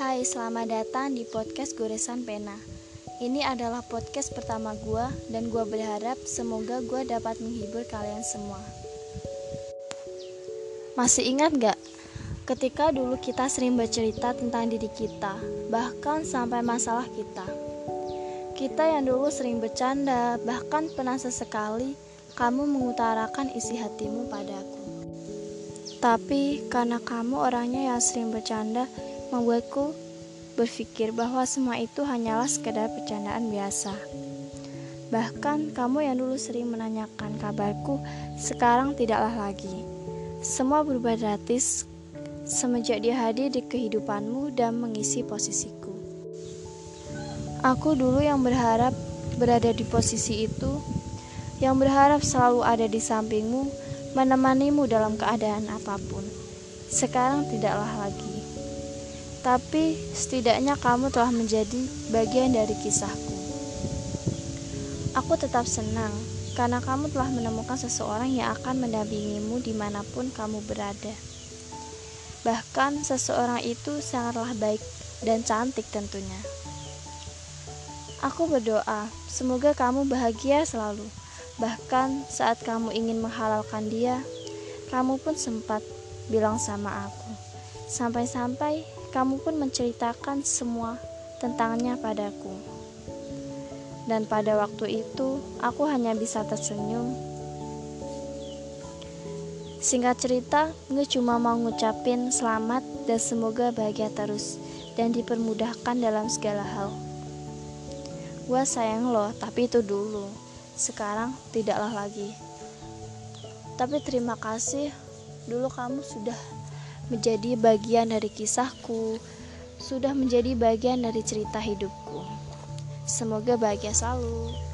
Hai, selamat datang di podcast Goresan Pena. Ini adalah podcast pertama gue dan gue berharap semoga gue dapat menghibur kalian semua. Masih ingat gak? Ketika dulu kita sering bercerita tentang diri kita, bahkan sampai masalah kita. Kita yang dulu sering bercanda, bahkan pernah sesekali kamu mengutarakan isi hatimu padaku. Tapi karena kamu orangnya yang sering bercanda, membuatku berpikir bahwa semua itu hanyalah sekedar bercandaan biasa. Bahkan kamu yang dulu sering menanyakan kabarku, sekarang tidaklah lagi. Semua berubah gratis semenjak dia hadir di kehidupanmu dan mengisi posisiku. Aku dulu yang berharap berada di posisi itu, yang berharap selalu ada di sampingmu, menemanimu dalam keadaan apa pun. Sekarang tidaklah lagi. Tapi setidaknya kamu telah menjadi bagian dari kisahku. Aku tetap senang karena kamu telah menemukan seseorang yang akan mendampingimu di mana pun kamu berada. Bahkan seseorang itu sangatlah baik dan cantik tentunya. Aku berdoa, semoga kamu bahagia selalu. Bahkan saat kamu ingin menghalalkan dia, kamu pun sempat bilang sama aku. Sampai-sampai kamu pun menceritakan semua tentangnya padaku. Dan pada waktu itu, aku hanya bisa tersenyum. Singkat cerita, gue cuma mau ngucapin selamat dan semoga bahagia terus dan dipermudahkan dalam segala hal. Gue sayang lo, tapi itu dulu sekarang tidaklah lagi. Tapi terima kasih, dulu kamu sudah menjadi bagian dari kisahku, sudah menjadi bagian dari cerita hidupku. Semoga bahagia selalu.